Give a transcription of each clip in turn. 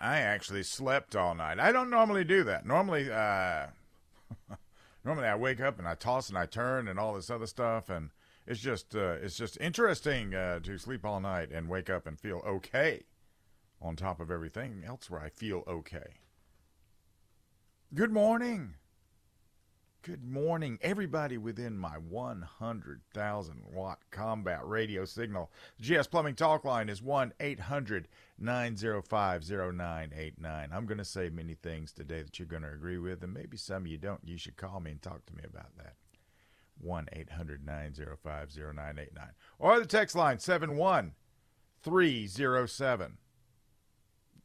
I actually slept all night. I don't normally do that. Normally, uh, normally I wake up and I toss and I turn and all this other stuff, and it's just uh, it's just interesting uh, to sleep all night and wake up and feel okay. On top of everything else, where I feel okay. Good morning. Good morning, everybody within my 100,000 watt combat radio signal. GS Plumbing Talk Line is 1 800 905 0989. I'm going to say many things today that you're going to agree with, and maybe some you don't. You should call me and talk to me about that. 1 800 905 0989. Or the text line 71307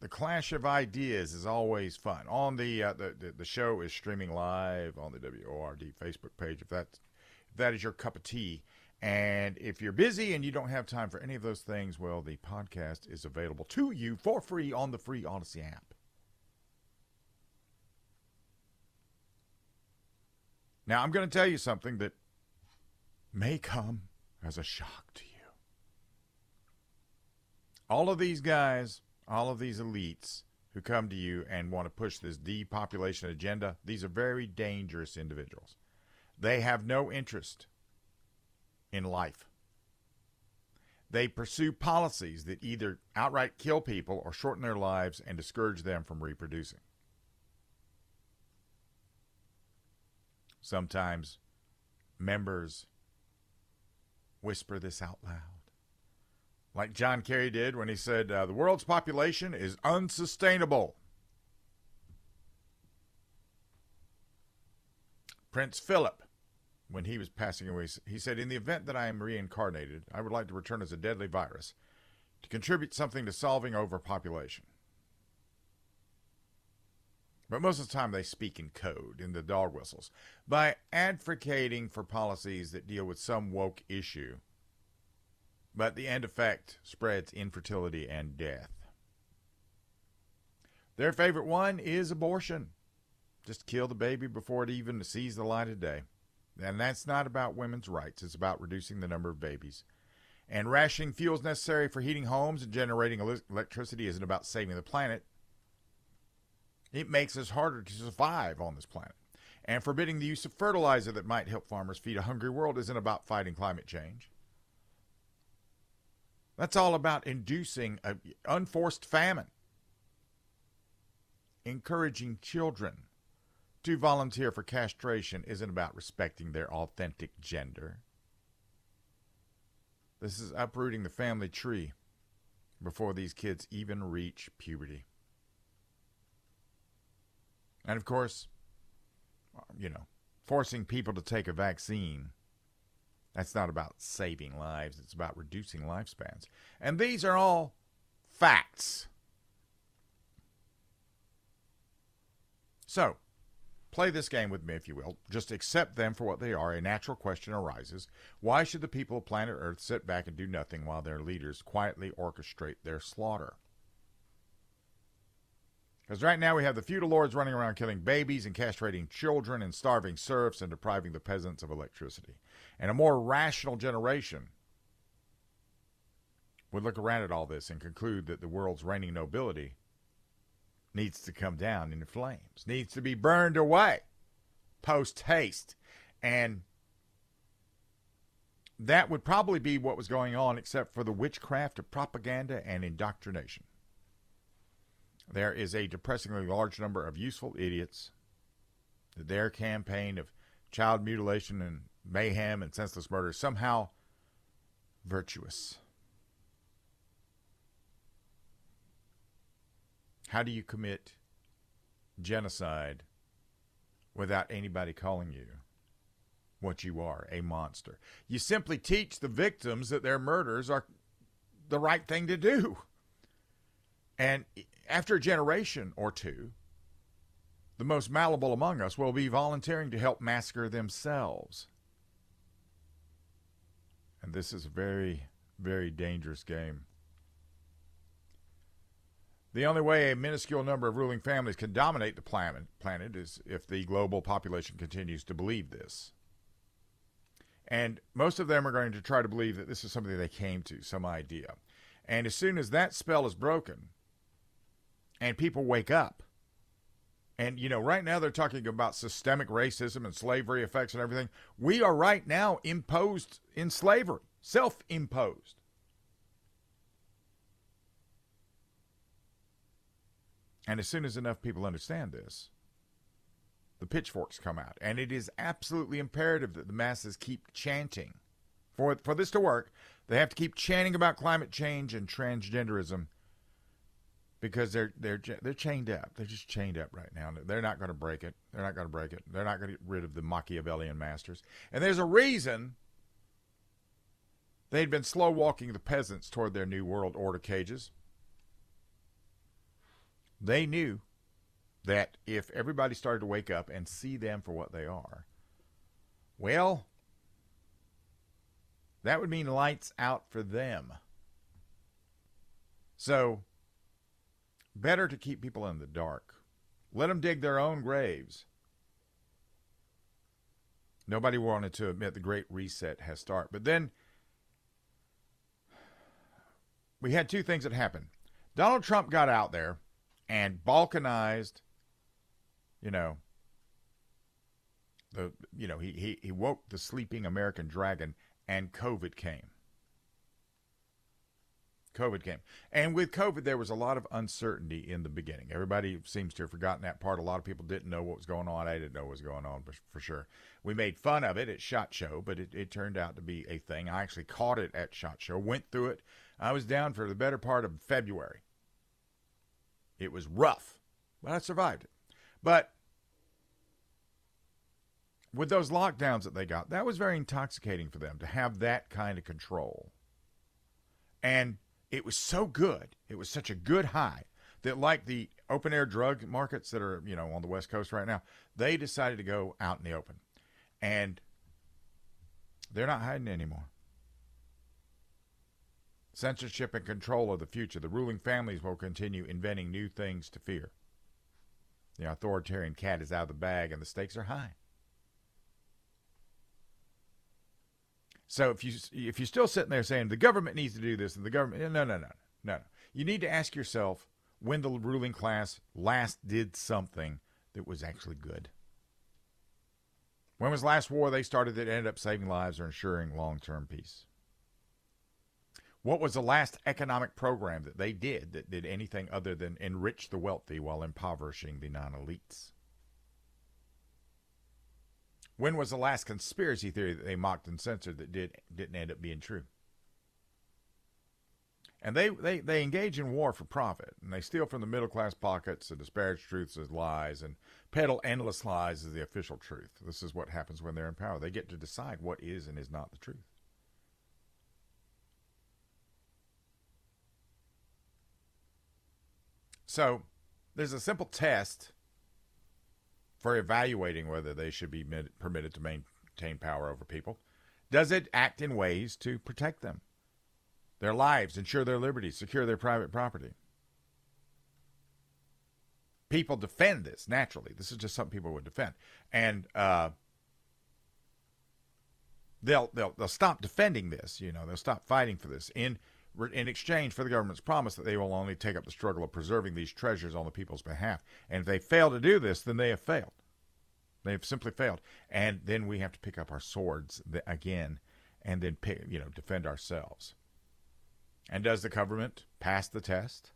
the clash of ideas is always fun. On the, uh, the, the the show is streaming live on the WORD Facebook page. If that if that is your cup of tea, and if you're busy and you don't have time for any of those things, well, the podcast is available to you for free on the free Audacy app. Now, I'm going to tell you something that may come as a shock to you. All of these guys all of these elites who come to you and want to push this depopulation agenda, these are very dangerous individuals. They have no interest in life. They pursue policies that either outright kill people or shorten their lives and discourage them from reproducing. Sometimes members whisper this out loud like John Kerry did when he said, uh, The world's population is unsustainable. Prince Philip, when he was passing away, he said, In the event that I am reincarnated, I would like to return as a deadly virus to contribute something to solving overpopulation. But most of the time, they speak in code, in the dog whistles, by advocating for policies that deal with some woke issue but the end effect spreads infertility and death. Their favorite one is abortion. Just kill the baby before it even sees the light of day. And that's not about women's rights, it's about reducing the number of babies. And rationing fuels necessary for heating homes and generating electricity isn't about saving the planet. It makes us harder to survive on this planet. And forbidding the use of fertilizer that might help farmers feed a hungry world isn't about fighting climate change. That's all about inducing an unforced famine, encouraging children to volunteer for castration isn't about respecting their authentic gender. This is uprooting the family tree before these kids even reach puberty. And of course, you know, forcing people to take a vaccine that's not about saving lives, it's about reducing lifespans. And these are all facts. So, play this game with me, if you will. Just accept them for what they are. A natural question arises Why should the people of planet Earth sit back and do nothing while their leaders quietly orchestrate their slaughter? Because right now we have the feudal lords running around killing babies and castrating children and starving serfs and depriving the peasants of electricity. And a more rational generation would look around at all this and conclude that the world's reigning nobility needs to come down in flames, needs to be burned away post haste. And that would probably be what was going on, except for the witchcraft of propaganda and indoctrination. There is a depressingly large number of useful idiots. Their campaign of child mutilation and mayhem and senseless murder is somehow virtuous. How do you commit genocide without anybody calling you what you are, a monster? You simply teach the victims that their murders are the right thing to do. And after a generation or two, the most malleable among us will be volunteering to help massacre themselves. And this is a very, very dangerous game. The only way a minuscule number of ruling families can dominate the planet, planet is if the global population continues to believe this. And most of them are going to try to believe that this is something they came to, some idea. And as soon as that spell is broken, and people wake up. And, you know, right now they're talking about systemic racism and slavery effects and everything. We are right now imposed in slavery, self imposed. And as soon as enough people understand this, the pitchforks come out. And it is absolutely imperative that the masses keep chanting. For, for this to work, they have to keep chanting about climate change and transgenderism because they're they're they're chained up. They're just chained up right now. They're not going to break it. They're not going to break it. They're not going to get rid of the Machiavellian masters. And there's a reason they'd been slow walking the peasants toward their new world order cages. They knew that if everybody started to wake up and see them for what they are, well, that would mean lights out for them. So Better to keep people in the dark. Let them dig their own graves. Nobody wanted to admit the Great Reset has started. But then we had two things that happened. Donald Trump got out there and balkanized, you know, the you know, he, he, he woke the sleeping American dragon and COVID came. COVID came. And with COVID, there was a lot of uncertainty in the beginning. Everybody seems to have forgotten that part. A lot of people didn't know what was going on. I didn't know what was going on for, sure. We made fun of it at SHOT Show, but it, it turned out to be a thing. I actually caught it at SHOT Show, went through it. I was down for the better part of February. It was rough, but I survived it. But with those lockdowns that they got, that was very intoxicating for them to have that kind of control. And it was so good. It was such a good high that, like the open air drug markets that are, you know, on the West Coast right now, they decided to go out in the open. And they're not hiding anymore. Censorship and control of the future. The ruling families will continue inventing new things to fear. The authoritarian cat is out of the bag and the stakes are high. So if you if you're still sitting there saying the government needs to do this and the government no no no no no you need to ask yourself when the ruling class last did something that was actually good. When was the last war they started that ended up saving lives or ensuring long-term peace? What was the last economic program that they did that did anything other than enrich the wealthy while impoverishing the non-elites? When was the last conspiracy theory that they mocked and censored that did didn't end up being true? And they, they, they engage in war for profit, and they steal from the middle class pockets and disparage truths as lies and peddle endless lies as the official truth. This is what happens when they're in power. They get to decide what is and is not the truth. So there's a simple test for evaluating whether they should be permitted to maintain power over people? Does it act in ways to protect them, their lives, ensure their liberty, secure their private property? People defend this naturally. This is just something people would defend, and uh, they'll they'll they'll stop defending this. You know, they'll stop fighting for this in in exchange for the government's promise that they will only take up the struggle of preserving these treasures on the people's behalf. And if they fail to do this, then they have failed. They've simply failed. And then we have to pick up our swords again and then pick, you know, defend ourselves. And does the government pass the test?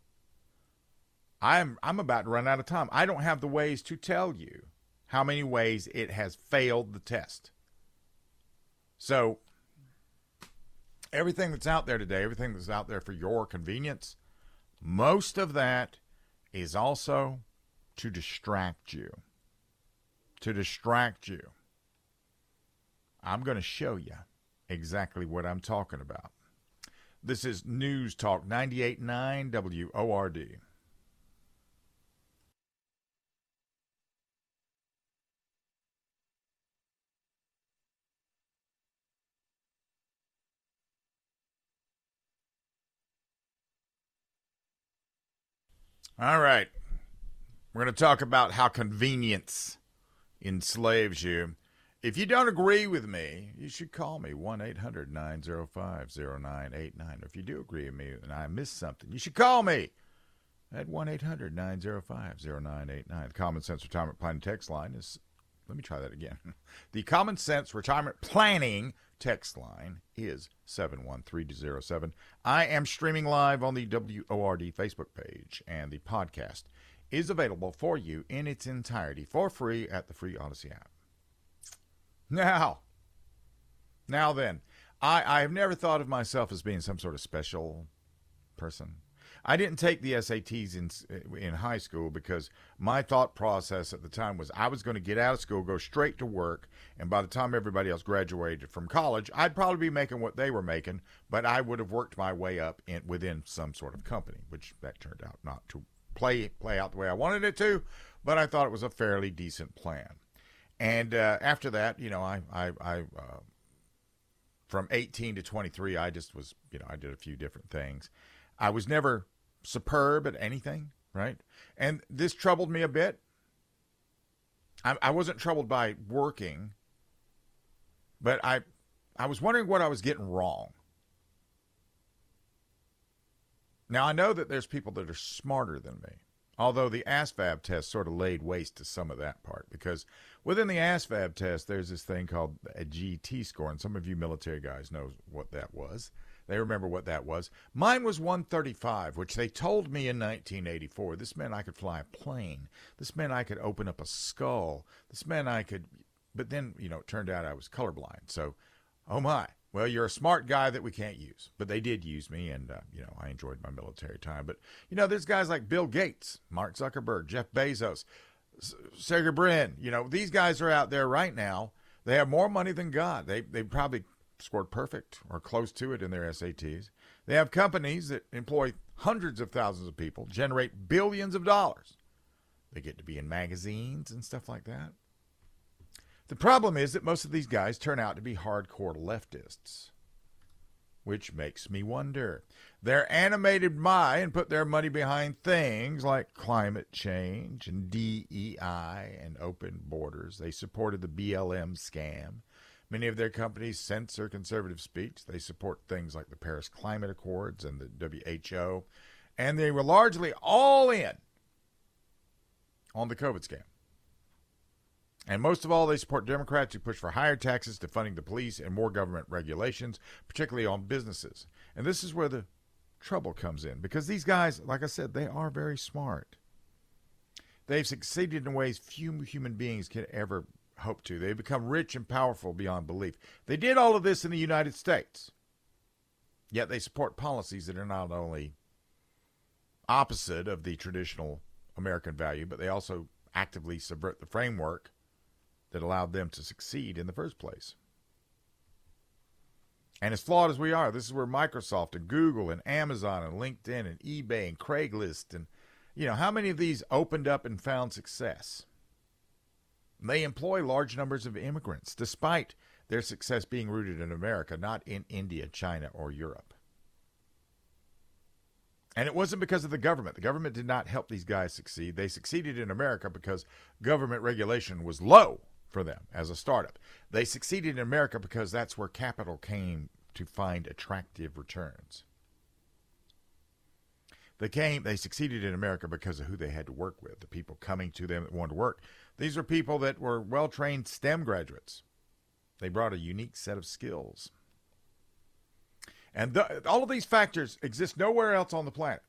I'm I'm about to run out of time. I don't have the ways to tell you how many ways it has failed the test. So everything that's out there today, everything that's out there for your convenience, most of that is also to distract you. To distract you. I'm going to show you exactly what I'm talking about. This is News Talk 98.9 WORD. All right. We're going to talk about how convenience enslaves you. If you don't agree with me, you should call me 1 800 905 0989. If you do agree with me and I missed something, you should call me at 1 800 905 0989. The Common Sense Retirement Planning text line is, let me try that again. The Common Sense Retirement Planning text line is 71307. I am streaming live on the WORD Facebook page, and the podcast is available for you in its entirety for free at the free Audacy app. Now, now then, I, I have never thought of myself as being some sort of special person. I didn't take the SATs in uh, in high school because my thought process at the time was I was going to get out of school, go straight to work, and by the time everybody else graduated from college, I'd probably be making what they were making, but I would have worked my way up in, within some sort of company, which that turned out not to play play out the way I wanted it to, but I thought it was a fairly decent plan. And uh, after that, you know, I I, I uh, from 18 to 23, I just was, you know, I did a few different things. I was never superb at anything, right? And this troubled me a bit. I, I wasn't troubled by working, but I, I was wondering what I was getting wrong. Now I know that there's people that are smarter than me. Although the ASVAB test sort of laid waste to some of that part, because within the ASVAB test, there's this thing called a GT score, and some of you military guys know what that was. They remember what that was. Mine was 135, which they told me in 1984. This meant I could fly a plane. This meant I could open up a skull. This meant I could. But then, you know, it turned out I was colorblind. So, oh my. Well, you're a smart guy that we can't use. But they did use me, and, uh, you know, I enjoyed my military time. But, you know, there's guys like Bill Gates, Mark Zuckerberg, Jeff Bezos, Sergey Brin. You know, these guys are out there right now. They have more money than God. They, they probably scored perfect or close to it in their SATs. They have companies that employ hundreds of thousands of people, generate billions of dollars. They get to be in magazines and stuff like that. The problem is that most of these guys turn out to be hardcore leftists, which makes me wonder. They're animated by and put their money behind things like climate change and DEI and open borders. They supported the BLM scam. Many of their companies censor conservative speech. They support things like the Paris Climate Accords and the WHO. And they were largely all in on the COVID scam. And most of all, they support Democrats who push for higher taxes, defunding the police, and more government regulations, particularly on businesses. And this is where the trouble comes in because these guys, like I said, they are very smart. They've succeeded in ways few human beings can ever hope to. They've become rich and powerful beyond belief. They did all of this in the United States. Yet they support policies that are not only opposite of the traditional American value, but they also actively subvert the framework that allowed them to succeed in the first place. And as flawed as we are, this is where Microsoft and Google and Amazon and LinkedIn and eBay and Craigslist and you know, how many of these opened up and found success? They employ large numbers of immigrants, despite their success being rooted in America, not in India, China, or Europe. And it wasn't because of the government. The government did not help these guys succeed. They succeeded in America because government regulation was low for them as a startup. They succeeded in America because that's where capital came to find attractive returns. They came, they succeeded in America because of who they had to work with, the people coming to them that wanted to work. These are people that were well trained STEM graduates. They brought a unique set of skills. And the, all of these factors exist nowhere else on the planet.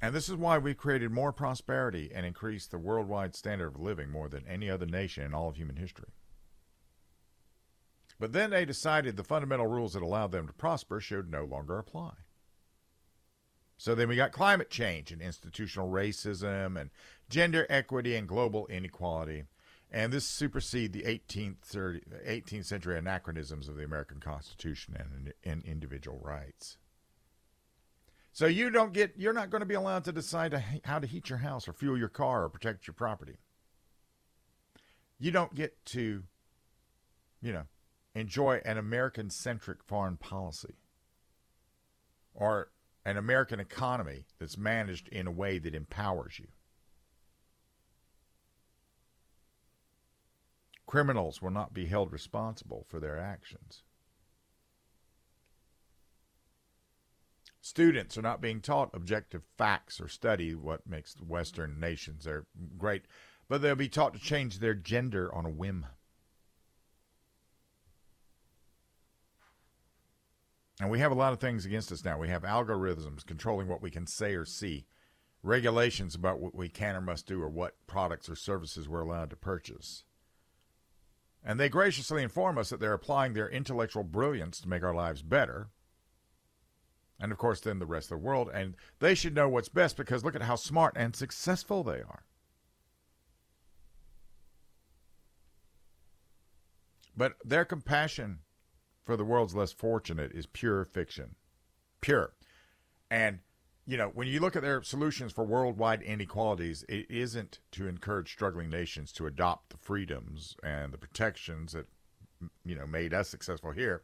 And this is why we've created more prosperity and increased the worldwide standard of living more than any other nation in all of human history. But then they decided the fundamental rules that allowed them to prosper should no longer apply. So then we got climate change and institutional racism and gender equity and global inequality. And this supersede the 18th, 30, 18th century anachronisms of the American Constitution and, and individual rights. So you don't get, you're not going to be allowed to decide how to heat your house or fuel your car or protect your property. You don't get to, you know, enjoy an American centric foreign policy or an American economy that's managed in a way that empowers you. Criminals will not be held responsible for their actions. Students are not being taught objective facts or study what makes Western nations they're great, but they'll be taught to change their gender on a whim. And we have a lot of things against us now. We have algorithms controlling what we can say or see, regulations about what we can or must do, or what products or services we're allowed to purchase. And they graciously inform us that they're applying their intellectual brilliance to make our lives better. And of course, then the rest of the world. And they should know what's best because look at how smart and successful they are. But their compassion for the world's less fortunate is pure fiction. Pure. And, you know, when you look at their solutions for worldwide inequalities, it isn't to encourage struggling nations to adopt the freedoms and the protections that, you know, made us successful here.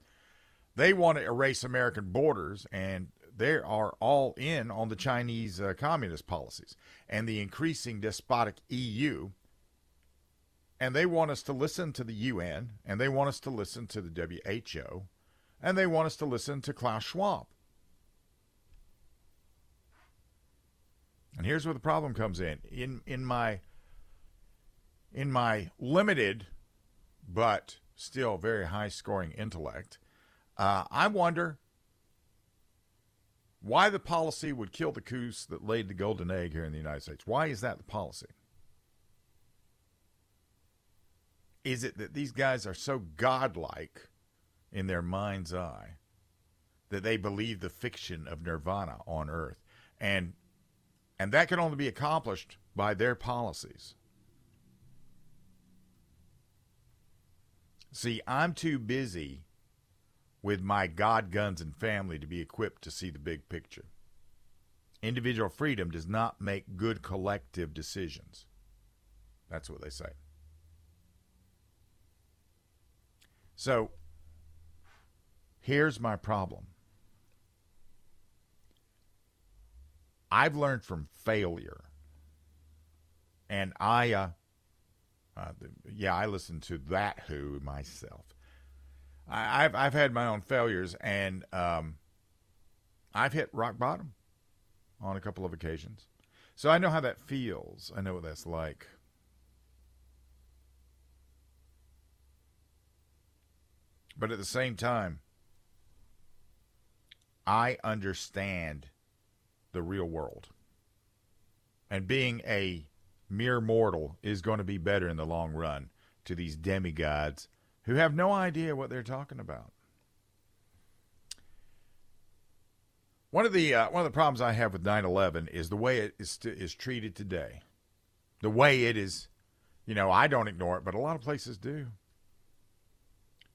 They want to erase American borders, and they are all in on the Chinese uh, communist policies and the increasing despotic EU and they want us to listen to the UN, and they want us to listen to the WHO, and they want us to listen to Klaus Schwab. And here's where the problem comes in. In in my in my limited but still very high scoring intellect, uh, I wonder why the policy would kill the goose that laid the golden egg here in the United States. Why is that the policy? Is it that these guys are so godlike in their mind's eye that they believe the fiction of nirvana on earth? And and that can only be accomplished by their policies. See, I'm too busy with my God, guns, and family to be equipped to see the big picture. Individual freedom does not make good collective decisions. That's what they say. So here's my problem I've learned from failure. And I, uh, uh, yeah, I listen to that Who myself. I, have I've had my own failures, and um, I've hit rock bottom on a couple of occasions. So I know how that feels. I know what that's like. But at the same time, I understand the real world. And being a mere mortal is going to be better in the long run to these demigods who have no idea what they're talking about. One of the uh, one of the problems I have with 9/11 is the way it is is treated today. The way it is, you know, I don't ignore it, but a lot of places do.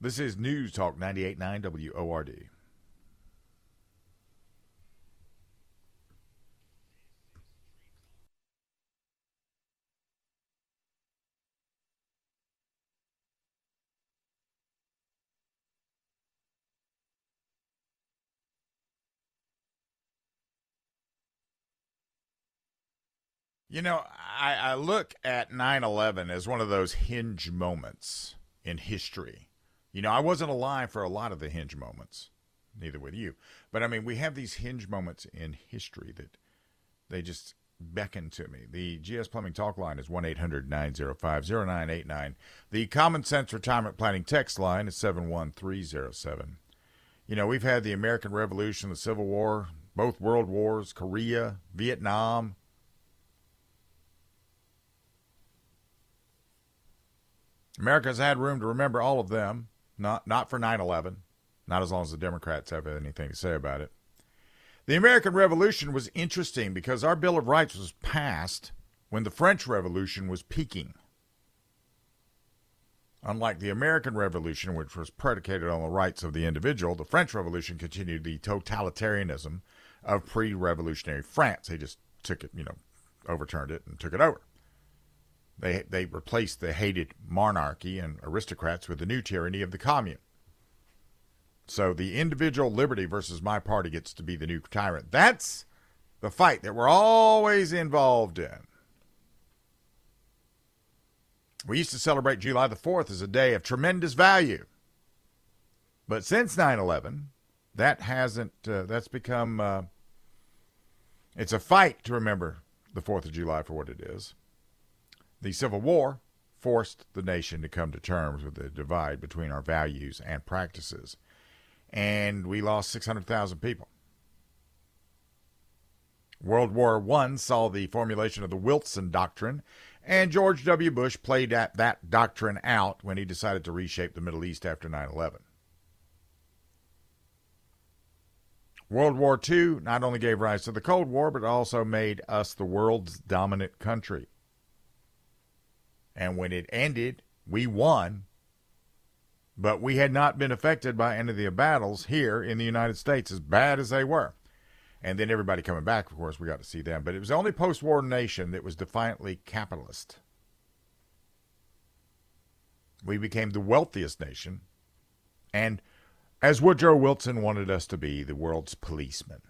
This is News Talk 98.9 WORD. You know, I, I look at 9 11 as one of those hinge moments in history you know, I wasn't alive for a lot of the hinge moments, neither with you. But I mean, we have these hinge moments in history that they just beckon to me. The GS Plumbing Talk line is 1 800 905 0989. The Common Sense Retirement Planning text line is 71307. You know, we've had the American Revolution, the Civil War, both World Wars, Korea, Vietnam, America's had room to remember all of them. Not not for 9/11. Not as long as the Democrats have anything to say about it. The American Revolution was interesting because our Bill of Rights was passed when the French Revolution was peaking. Unlike the American Revolution, which was predicated on the rights of the individual, the French Revolution continued the totalitarianism of pre revolutionary France. They just took it, you know, overturned it and took it over. They, they replaced the hated monarchy and aristocrats with the new tyranny of the commune. So the individual liberty versus my party gets to be the new tyrant. That's the fight that we're always involved in. We used to celebrate July the 4th as a day of tremendous value. But since 9 11, that hasn't, uh, that's become uh, It's a fight to remember the 4th of July for what it is. The Civil War forced the nation to come to terms with the divide between our values and practices, and we lost 600,000 people. World War I saw the formulation of the Wilson Doctrine, and George W. Bush played that, that doctrine out when he decided to reshape the Middle East after 9 11. World War II not only gave rise to the Cold War, but also made us the world's dominant country. And when it ended, we won, but we had not been affected by any of the battles here in the United States, as bad as they were. And then everybody coming back, of course, we got to see them. But it was the only post war nation that was defiantly capitalist. We became the wealthiest nation. And as Woodrow Wilson wanted us to be, the world's policeman.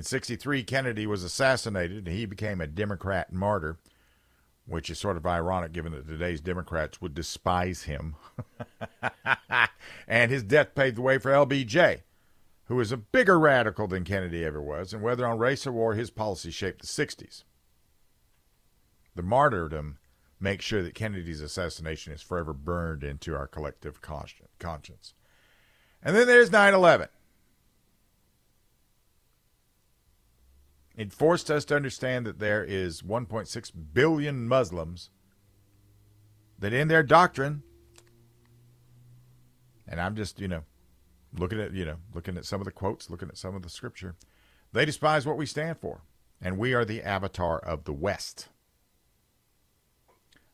In 63, Kennedy was assassinated and he became a Democrat martyr, which is sort of ironic given that today's Democrats would despise him. and his death paved the way for LBJ, who was a bigger radical than Kennedy ever was, and whether on race or war, his policy shaped the 60s. The martyrdom makes sure that Kennedy's assassination is forever burned into our collective conscience. And then there's 9 11. It forced us to understand that there is 1.6 billion Muslims that in their doctrine, and I'm just, you know, looking at, you know, looking at some of the quotes, looking at some of the scripture, they despise what we stand for. And we are the avatar of the West.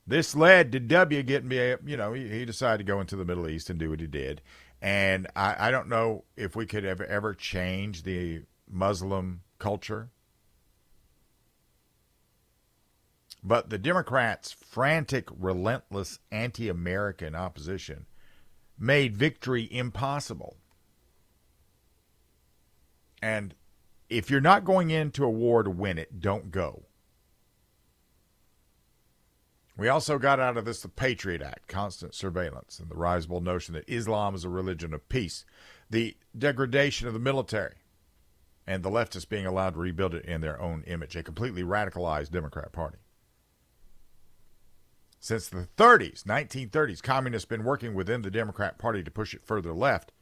This led to W getting me, you know, he, decided to go into the Middle East and do what he did. And I, I don't know if we could ever, ever change the Muslim culture. But the Democrats' frantic, relentless anti American opposition made victory impossible. And if you're not going into a war to win it, don't go. We also got out of this the Patriot Act, constant surveillance, and the risible notion that Islam is a religion of peace, the degradation of the military, and the leftists being allowed to rebuild it in their own image, a completely radicalized Democrat Party. Since the 30s, 1930s, communists been working within the Democrat Party to push it further left,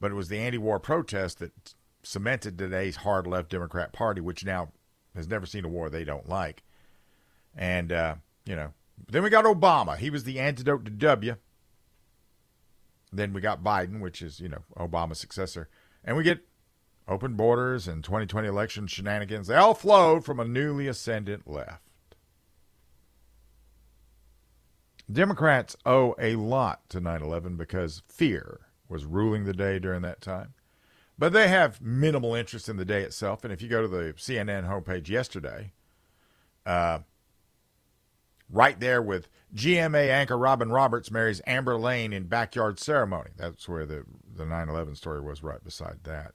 but it was the anti-war protest that cemented today's hard left Democrat Party, which now has never seen a war they don't like. And uh, you know. Then we got Obama. He was the antidote to W. Then we got Biden, which is, you know, Obama's successor. And we get open borders and 2020 election shenanigans. They all flowed from a newly ascendant left. Democrats owe a lot to 9 11 because fear was ruling the day during that time. But they have minimal interest in the day itself. And if you go to the CNN homepage yesterday, uh, right there with GMA anchor Robin Roberts marries Amber Laign in backyard ceremony. That's where the the 9/11 story was right beside that.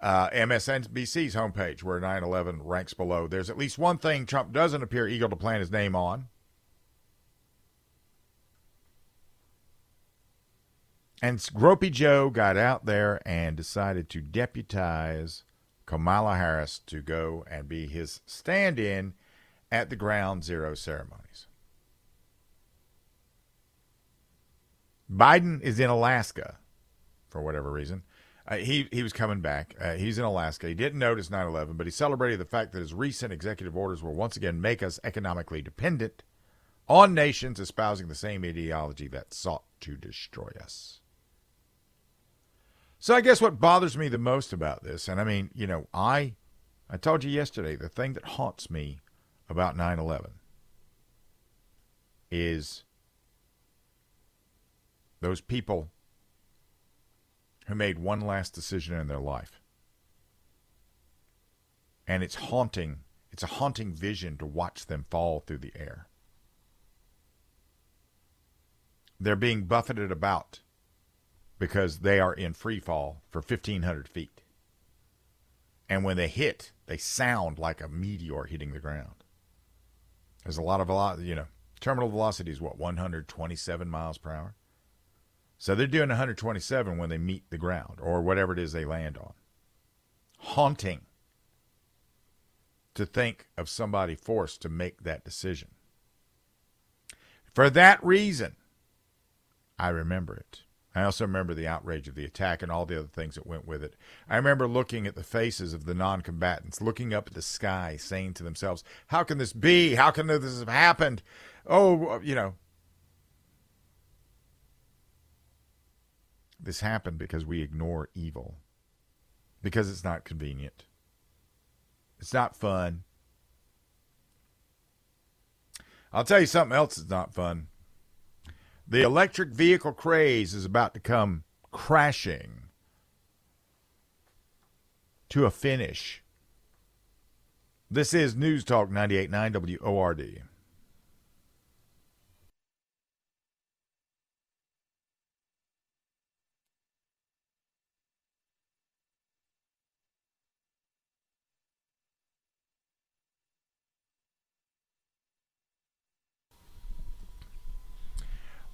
Uh, MSNBC's homepage, where 9/11 ranks below. There's at least one thing Trump doesn't appear eager to plant his name on. And Gropey Joe got out there and decided to deputize Kamala Harris to go and be his stand in at the ground zero ceremonies. Biden is in Alaska for whatever reason. Uh, he he was coming back. Uh, he's in Alaska. He didn't notice 9/11, but he celebrated the fact that his recent executive orders will once again make us economically dependent on nations espousing the same ideology that sought to destroy us. So I guess what bothers me the most about this, and I mean, you know, I I told you yesterday the thing that haunts me about 9 11 is those people who made one last decision in their life. And it's haunting. It's a haunting vision to watch them fall through the air. They're being buffeted about because they are in free fall for 1,500 feet. And when they hit, they sound like a meteor hitting the ground. There's a lot of velocity, you know, terminal velocity is what, 127 miles per hour? So they're doing 127 when they meet the ground or whatever it is they land on. Haunting to think of somebody forced to make that decision. For that reason, I remember it. I also remember the outrage of the attack and all the other things that went with it. I remember looking at the faces of the non combatants, looking up at the sky, saying to themselves, How can this be? How can this have happened? Oh, uh, you know. This happened because we ignore evil, because it's not convenient, it's not fun. I'll tell you something else that's not fun. The electric vehicle craze is about to come crashing to a finish. This is News Talk 98.9 WORD.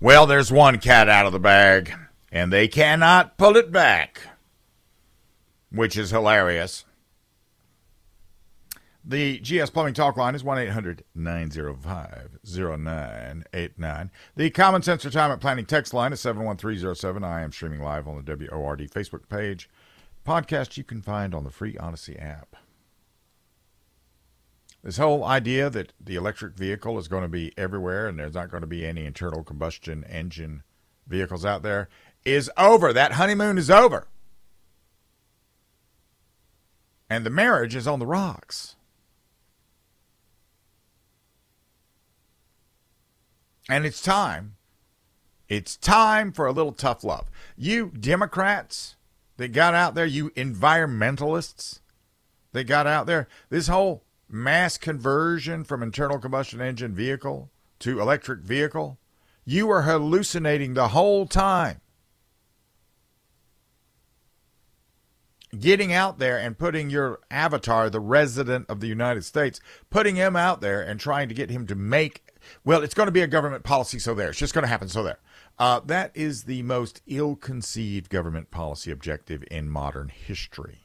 Well, there's one cat out of the bag, and they cannot pull it back, which is hilarious. The GS Plumbing Talk line is 1 800 905 0989. The Common Sense Retirement Planning text line is 71307. I am streaming live on the WORD Facebook page. Podcast you can find on the free Audacy app. This whole idea that the electric vehicle is going to be everywhere and there's not going to be any internal combustion engine vehicles out there is over. That honeymoon is over. And the marriage is on the rocks. And it's time. It's time for a little tough love. You Democrats that got out there, you environmentalists that got out there, this whole mass conversion from internal combustion engine vehicle to electric vehicle, you are hallucinating the whole time. Getting out there and putting your avatar, the resident of the United States, putting him out there and trying to get him to make, well, it's going to be a government policy, so there. It's just going to happen, so there. Uh, that is the most ill conceived government policy objective in modern history.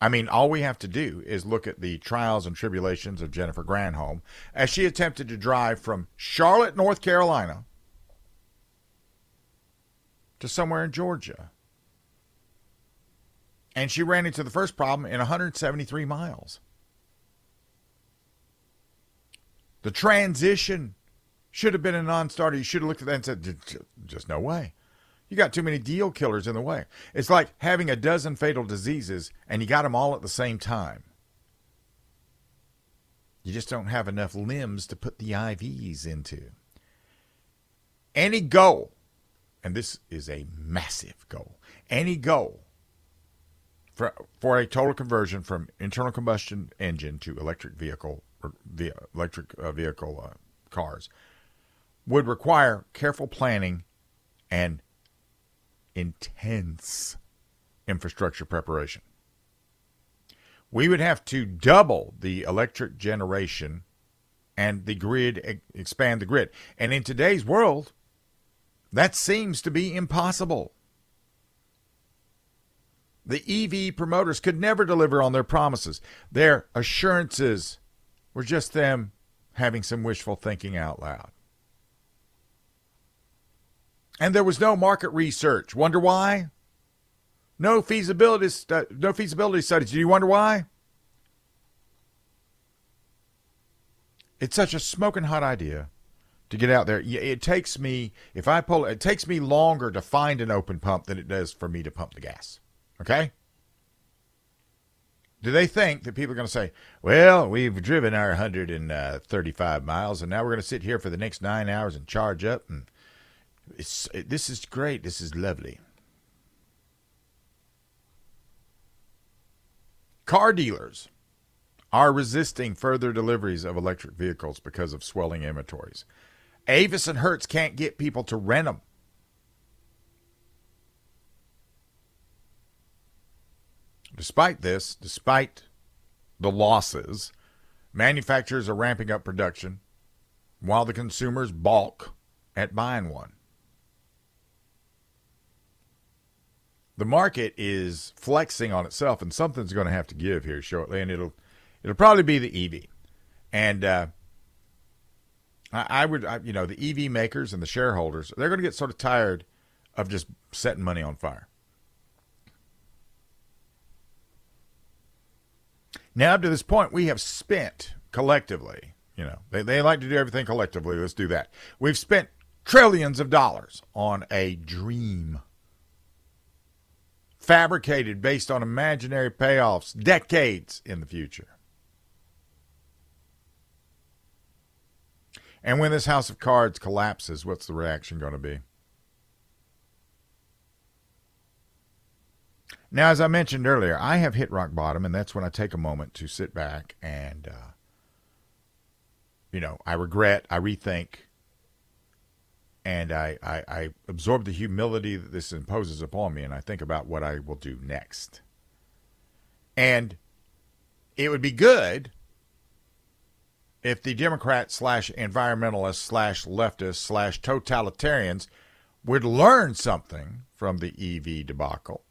I mean, all we have to do is look at the trials and tribulations of Jennifer Granholm as she attempted to drive from Charlotte, North Carolina to somewhere in Georgia. And she ran into the first problem in 173 miles. The transition should have been a non starter. You should have looked at that and said, just no way. You got too many deal killers in the way. It's like having a dozen fatal diseases and you got them all at the same time. You just don't have enough limbs to put the IVs into. Any goal, and this is a massive goal, any goal for, for a total conversion from internal combustion engine to electric vehicle or electric uh, vehicle uh, cars would require careful planning and intense infrastructure preparation. We would have to double the electric generation and the grid, expand the grid. And in today's world, that seems to be impossible. The EV promoters could never deliver on their promises. Their assurances were just them having some wishful thinking out loud. And there was no market research. Wonder why? No feasibility stu- no feasibility studies. Do you wonder why? It's such a smoking hot idea to get out there. It takes me if I pull it takes me longer to find an open pump than it does for me to pump the gas. Okay? Do they think that people are going to say, "Well, we've driven our 135 uh, miles and now we're going to sit here for the next 9 hours and charge up and it's, it, this is great. This is lovely. Car dealers are resisting further deliveries of electric vehicles because of swelling inventories. Avis and Hertz can't get people to rent them. Despite this, despite the losses, manufacturers are ramping up production while the consumers balk at buying one. The market is flexing on itself, and something's going to have to give here shortly, and it'll it'll probably be the EV. And uh, I, I, would, I, you know, the EV makers and the shareholders, they're going to get sort of tired of just setting money on fire. Now, up to this point, we have spent collectively, you know, they, they like to do everything collectively. Let's do that. We've spent trillions of dollars on a dream fabricated based on imaginary payoffs decades in the future. And when this house of cards collapses, what's the reaction going to be? Now, as I mentioned earlier, I have hit rock bottom, and that's when I take a moment to sit back and, uh, you know, I regret, I rethink, and I, I, I absorb the humility that this imposes upon me, and I think about what I will do next. And it would be good if the Democrats slash environmentalists slash leftists slash totalitarians would learn something from the EV debacle.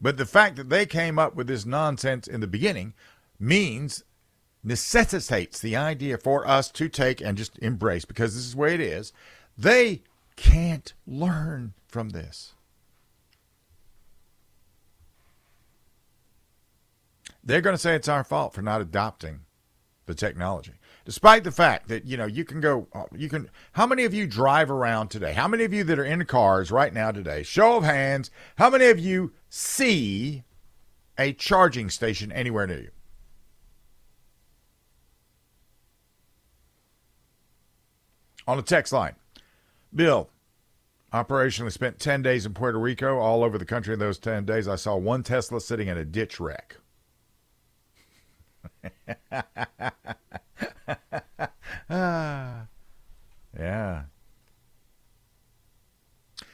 But the fact that they came up with this nonsense in the beginning means necessitates the idea for us to take and just embrace because this is the way it is. They can't learn from this. they're going to say it's our fault for not adopting the technology despite the fact that you know you can go you can how many of you drive around today how many of you that are in cars right now today show of hands how many of you see a charging station anywhere near you on the text line bill operationally spent 10 days in puerto rico all over the country in those 10 days i saw one tesla sitting in a ditch wreck yeah.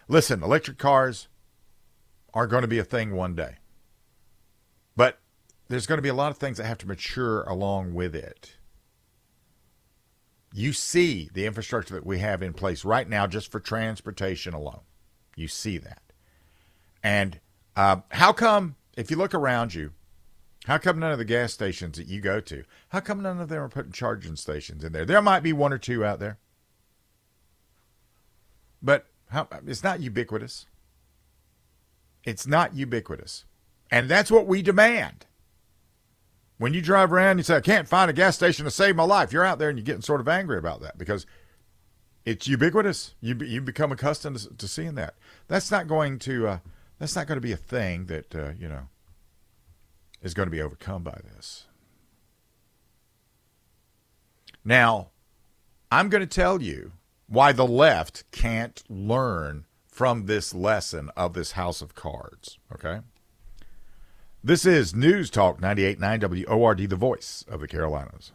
Listen, electric cars are going to be a thing one day. But there's going to be a lot of things that have to mature along with it. You see the infrastructure that we have in place right now just for transportation alone. You see that. And uh, how come, if you look around you, how come none of the gas stations that you go to, how come none of them are putting charging stations in there? There might be one or two out there. But how, it's not ubiquitous. It's not ubiquitous. And that's what we demand. When you drive around you say, I can't find a gas station to save my life, you're out there and you're getting sort of angry about that because it's ubiquitous. You, you become accustomed to, to seeing that. That's not going to, uh, that's not going to be a thing that, uh, you know, is going to be overcome by this. Now, I'm going to tell you why the left can't learn from this lesson of this house of cards, okay? This is News Talk 98.9 WORD, the voice of the Carolinas.